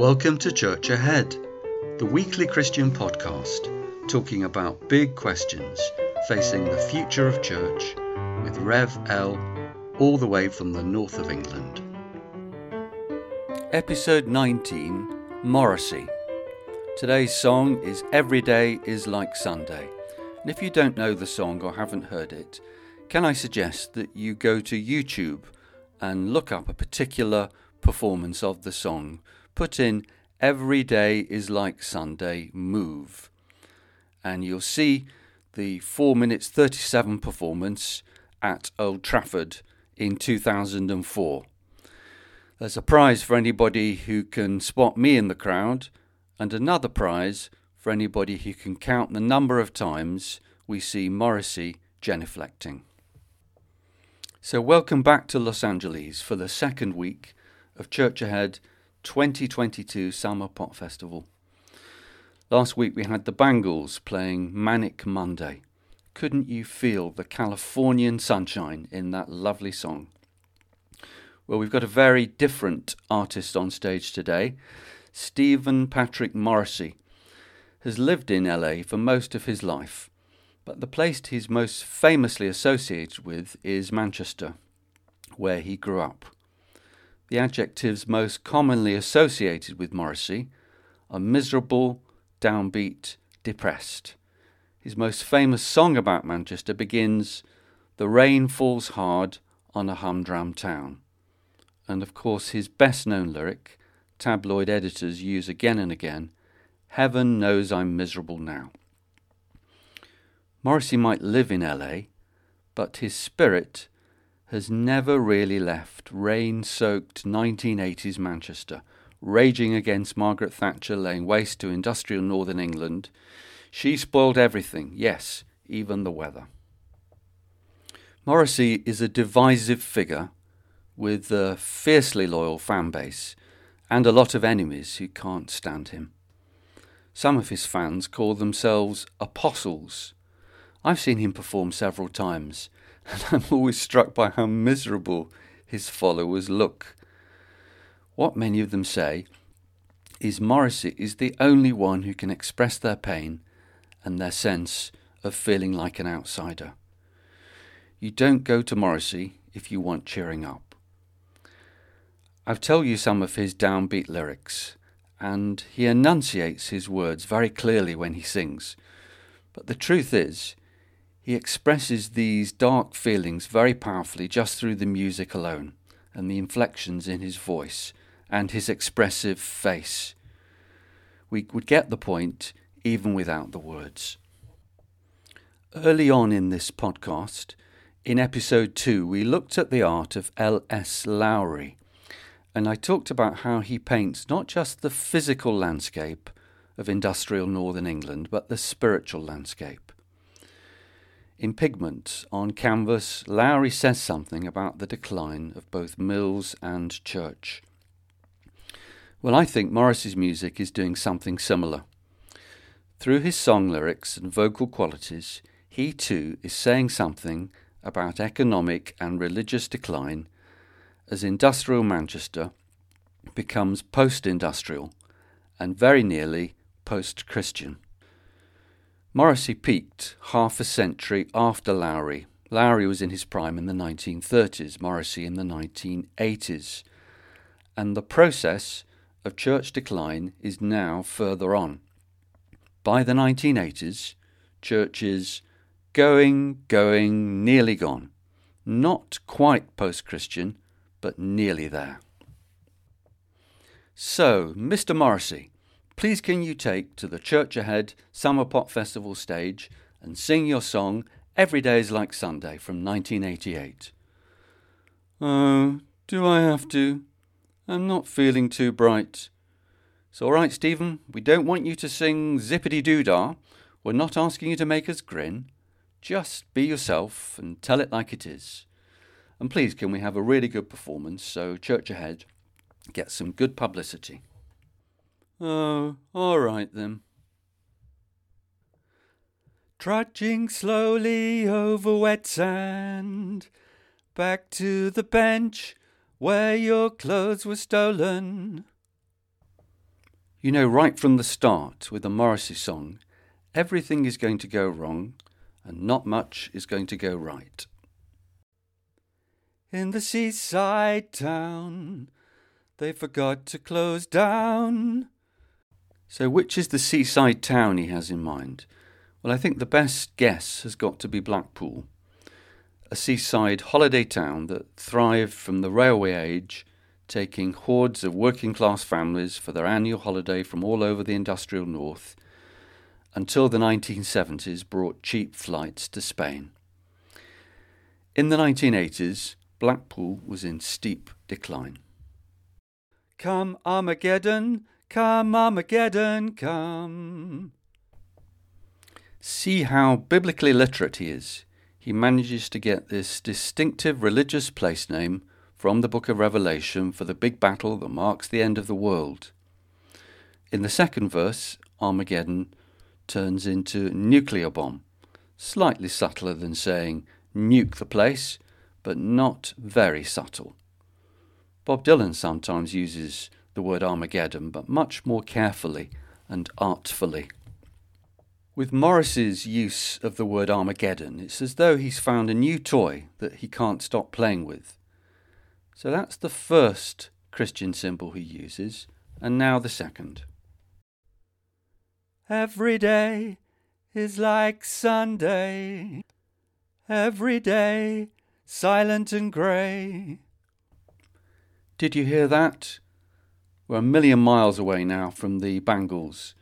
Welcome to Church Ahead, the weekly Christian podcast talking about big questions facing the future of church with Rev L, all the way from the north of England. Episode 19 Morrissey. Today's song is Every Day is Like Sunday. And if you don't know the song or haven't heard it, can I suggest that you go to YouTube and look up a particular performance of the song? Put in Every Day is Like Sunday Move, and you'll see the 4 minutes 37 performance at Old Trafford in 2004. There's a prize for anybody who can spot me in the crowd, and another prize for anybody who can count the number of times we see Morrissey genuflecting. So, welcome back to Los Angeles for the second week of Church Ahead 2022 Summer Pop Festival. Last week we had the Bangles playing Manic Monday. Couldn't you feel the Californian sunshine in that lovely song? Well, we've got a very different artist on stage today. Stephen Patrick Morrissey has lived in LA for most of his life, but the place he's most famously associated with is Manchester, where he grew up. The adjectives most commonly associated with Morrissey are miserable, downbeat, depressed. His most famous song about Manchester begins, The rain falls hard on a humdrum town. And of course, his best known lyric, tabloid editors use again and again, Heaven knows I'm miserable now. Morrissey might live in LA, but his spirit has never really left rain soaked 1980s Manchester, raging against Margaret Thatcher laying waste to industrial northern England. She spoiled everything, yes, even the weather. Morrissey is a divisive figure with a fiercely loyal fan base and a lot of enemies who can't stand him. Some of his fans call themselves apostles. I've seen him perform several times, and I'm always struck by how miserable his followers look. What many of them say is Morrissey is the only one who can express their pain and their sense of feeling like an outsider. You don't go to Morrissey if you want cheering up. I've told you some of his downbeat lyrics, and he enunciates his words very clearly when he sings. But the truth is, he expresses these dark feelings very powerfully just through the music alone and the inflections in his voice and his expressive face. We would get the point even without the words. Early on in this podcast, in episode 2, we looked at the art of L.S. Lowry, and I talked about how he paints not just the physical landscape of industrial northern England, but the spiritual landscape. In pigment, on canvas, Lowry says something about the decline of both Mills and Church. Well, I think Morrissey's music is doing something similar. Through his song lyrics and vocal qualities, he too is saying something about economic and religious decline as industrial Manchester becomes post industrial and very nearly post Christian. Morrissey peaked half a century after Lowry. Lowry was in his prime in the 1930s, Morrissey in the 1980s. And the process of church decline is now further on. By the 1980s, church is going, going, nearly gone. Not quite post Christian, but nearly there. So, Mr. Morrissey, please can you take to the Church Ahead Summer Pop Festival stage and sing your song Every Day is Like Sunday from 1988? Oh, do I have to? I'm not feeling too bright. It's all right, Stephen. We don't want you to sing Zippity Doo Dah. We're not asking you to make us grin. Just be yourself and tell it like it is. And please, can we have a really good performance so Church Ahead gets some good publicity? Oh, all right then. Trudging slowly over wet sand, back to the bench where your clothes were stolen. You know, right from the start with the Morrissey song, everything is going to go wrong and not much is going to go right. In the seaside town, they forgot to close down. So, which is the seaside town he has in mind? Well, I think the best guess has got to be Blackpool, a seaside holiday town that thrived from the railway age, taking hordes of working class families for their annual holiday from all over the industrial north, until the 1970s brought cheap flights to Spain. In the 1980s, Blackpool was in steep decline. Come Armageddon, come Armageddon, come. See how biblically literate he is. He manages to get this distinctive religious place name from the book of Revelation for the big battle that marks the end of the world. In the second verse, Armageddon turns into nuclear bomb, slightly subtler than saying nuke the place, but not very subtle. Bob Dylan sometimes uses the word Armageddon, but much more carefully and artfully. With Morrissey's use of the word Armageddon, it's as though he's found a new toy that he can't stop playing with. So that's the first Christian symbol he uses, and now the second. Every day is like Sunday, every day silent and grey. Did you hear that? We're a million miles away now from the Bangles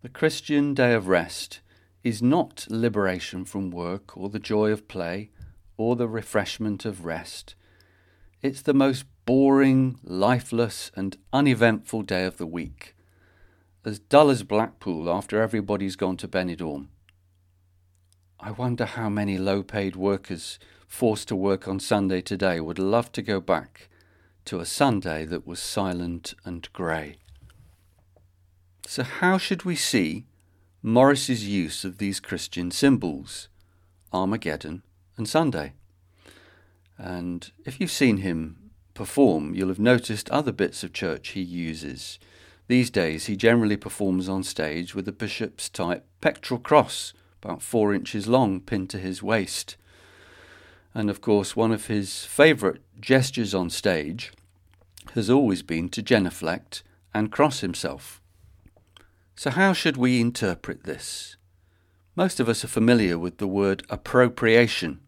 the Christian day of rest is not liberation from work or the joy of play or the refreshment of rest. It's the most boring, lifeless, and uneventful day of the week, as dull as Blackpool after everybody's gone to Benidorm. I wonder how many low paid workers forced to work on Sunday today would love to go back to a Sunday that was silent and grey. So, how should we see Morrissey's use of these Christian symbols, Armageddon and Sunday? And if you've seen him perform, you'll have noticed other bits of church he uses. These days, he generally performs on stage with a bishop's type pectoral cross, about four inches long, pinned to his waist. And of course, one of his favourite gestures on stage has always been to genuflect and cross himself. So, how should we interpret this? Most of us are familiar with the word appropriation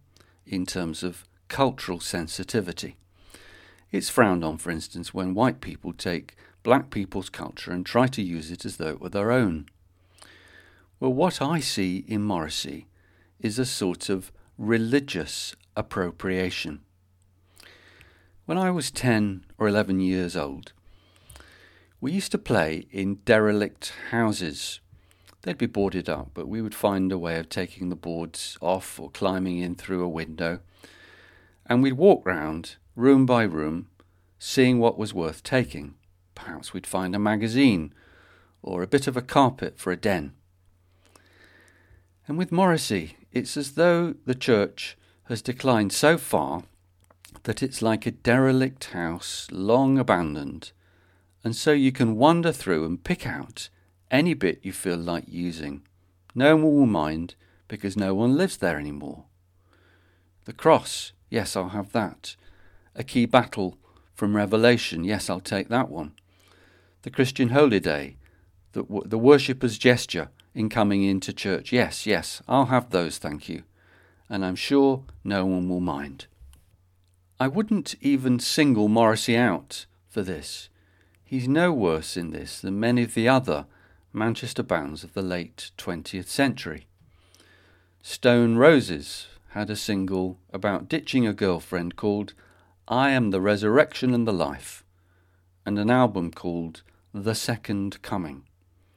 in terms of cultural sensitivity. It's frowned on, for instance, when white people take black people's culture and try to use it as though it were their own. Well, what I see in Morrissey is a sort of religious appropriation. When I was 10 or 11 years old, we used to play in derelict houses. They'd be boarded up, but we would find a way of taking the boards off or climbing in through a window. And we'd walk round, room by room, seeing what was worth taking. Perhaps we'd find a magazine or a bit of a carpet for a den. And with Morrissey, it's as though the church has declined so far that it's like a derelict house long abandoned and so you can wander through and pick out any bit you feel like using. No one will mind because no one lives there anymore. The cross, yes, I'll have that. A key battle from Revelation, yes, I'll take that one. The Christian Holy Day, the, the worshipper's gesture in coming into church, yes, yes, I'll have those, thank you. And I'm sure no one will mind. I wouldn't even single Morrissey out for this. He's no worse in this than many of the other Manchester bands of the late 20th century. Stone Roses had a single about ditching a girlfriend called I Am the Resurrection and the Life, and an album called The Second Coming.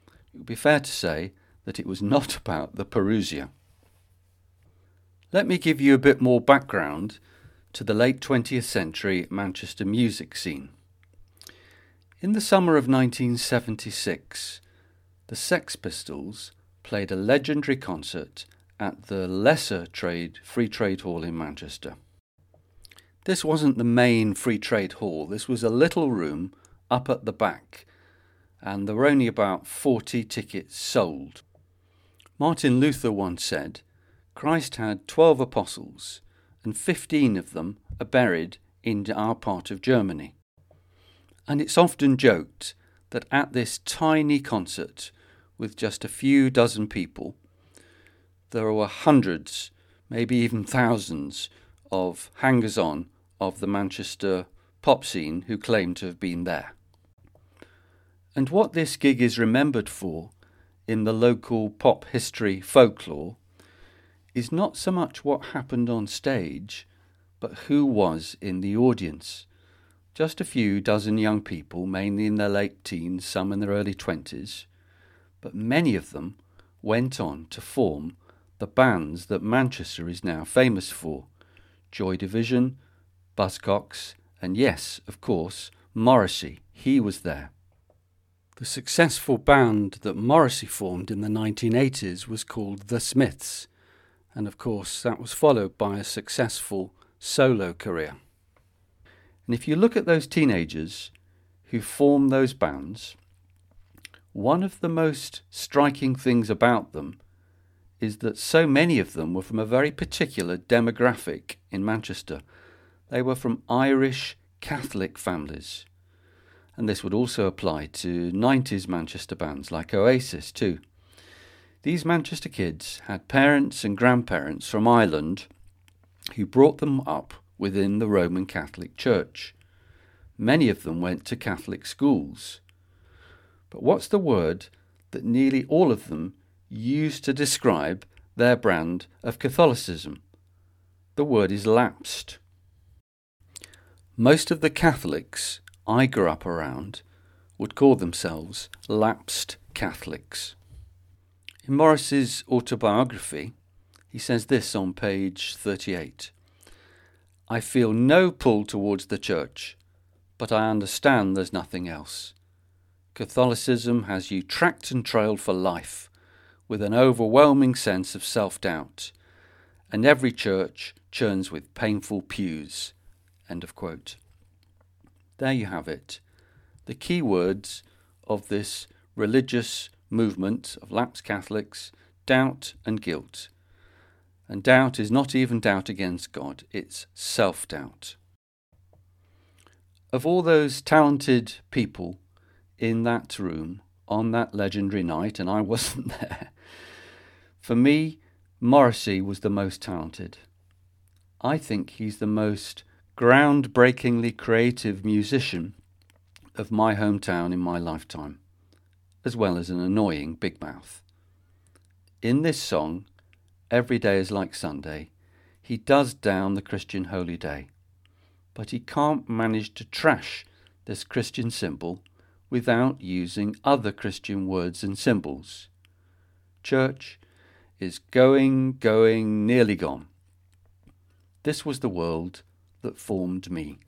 It would be fair to say that it was not about the Parousia. Let me give you a bit more background to the late 20th century Manchester music scene. In the summer of 1976, the Sex Pistols played a legendary concert at the Lesser Trade Free Trade Hall in Manchester. This wasn't the main Free Trade Hall, this was a little room up at the back, and there were only about 40 tickets sold. Martin Luther once said, Christ had 12 apostles, and 15 of them are buried in our part of Germany. And it's often joked that at this tiny concert, with just a few dozen people, there were hundreds, maybe even thousands, of hangers on of the Manchester pop scene who claim to have been there. And what this gig is remembered for in the local pop history folklore is not so much what happened on stage, but who was in the audience. Just a few dozen young people, mainly in their late teens, some in their early twenties, but many of them went on to form the bands that Manchester is now famous for Joy Division, Buzzcocks, and yes, of course, Morrissey. He was there. The successful band that Morrissey formed in the 1980s was called The Smiths, and of course, that was followed by a successful solo career. And if you look at those teenagers who formed those bands, one of the most striking things about them is that so many of them were from a very particular demographic in Manchester. They were from Irish Catholic families. And this would also apply to 90s Manchester bands like Oasis, too. These Manchester kids had parents and grandparents from Ireland who brought them up within the Roman Catholic Church. Many of them went to Catholic schools. But what's the word that nearly all of them used to describe their brand of Catholicism? The word is lapsed. Most of the Catholics I grew up around would call themselves lapsed Catholics. In Morrissey's autobiography, he says this on page 38 I feel no pull towards the church, but I understand there's nothing else. Catholicism has you tracked and trailed for life, with an overwhelming sense of self doubt, and every church churns with painful pews. End of quote. There you have it. The key words of this religious movement of lapsed Catholics doubt and guilt. And doubt is not even doubt against God, it's self doubt. Of all those talented people in that room on that legendary night, and I wasn't there, for me, Morrissey was the most talented. I think he's the most groundbreakingly creative musician of my hometown in my lifetime, as well as an annoying big mouth. In this song, Every Day is Like Sunday, he does down the Christian holy day, but he can't manage to trash this Christian symbol without using other Christian words and symbols. Church is going, going, nearly gone. This was the world that formed me.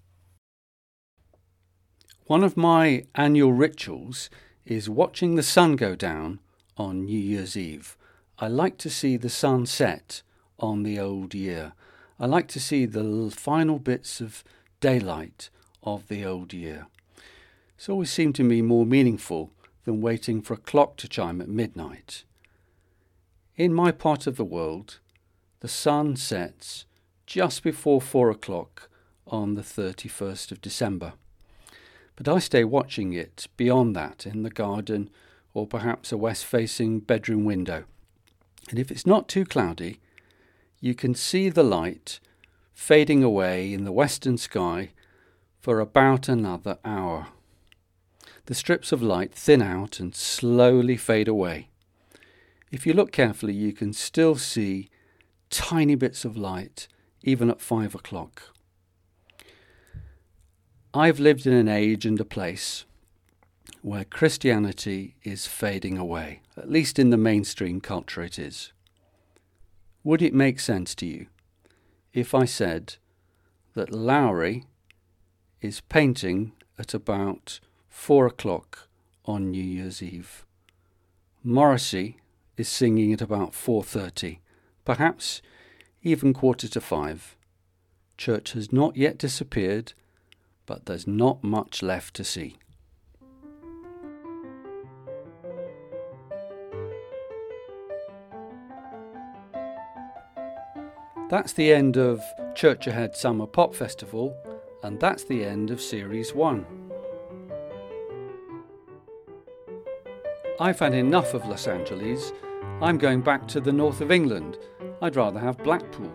One of my annual rituals is watching the sun go down on New Year's Eve. I like to see the sun set on the old year. I like to see the final bits of daylight of the old year. It's always seemed to me more meaningful than waiting for a clock to chime at midnight. In my part of the world, the sun sets just before four o'clock on the 31st of December. But I stay watching it beyond that in the garden or perhaps a west facing bedroom window. And if it's not too cloudy, you can see the light fading away in the western sky for about another hour. The strips of light thin out and slowly fade away. If you look carefully, you can still see tiny bits of light even at five o'clock. I've lived in an age and a place where Christianity is fading away, at least in the mainstream culture it is. Would it make sense to you if I said that Lowry is painting at about four o'clock on New Year's Eve? Morrissey is singing at about 4:30. Perhaps even quarter to five. Church has not yet disappeared, but there's not much left to see. That's the end of Church Ahead Summer Pop Festival, and that's the end of Series 1. I've had enough of Los Angeles. I'm going back to the north of England I'd rather have Blackpool.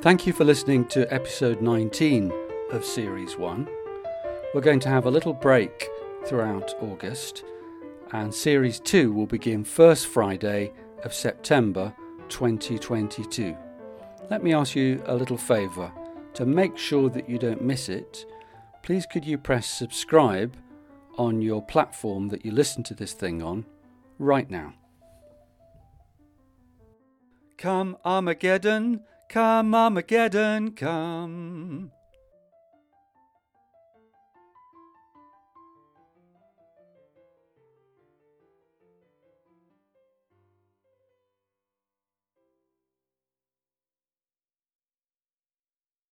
Thank you for listening to episode 19 of Series 1. We're going to have a little break throughout August, and Series 2 will begin first Friday of September 2022. Let me ask you a little favour. To make sure that you don't miss it, please could you press subscribe on your platform that you listen to this thing on right now. Come Armageddon, come Armageddon, come.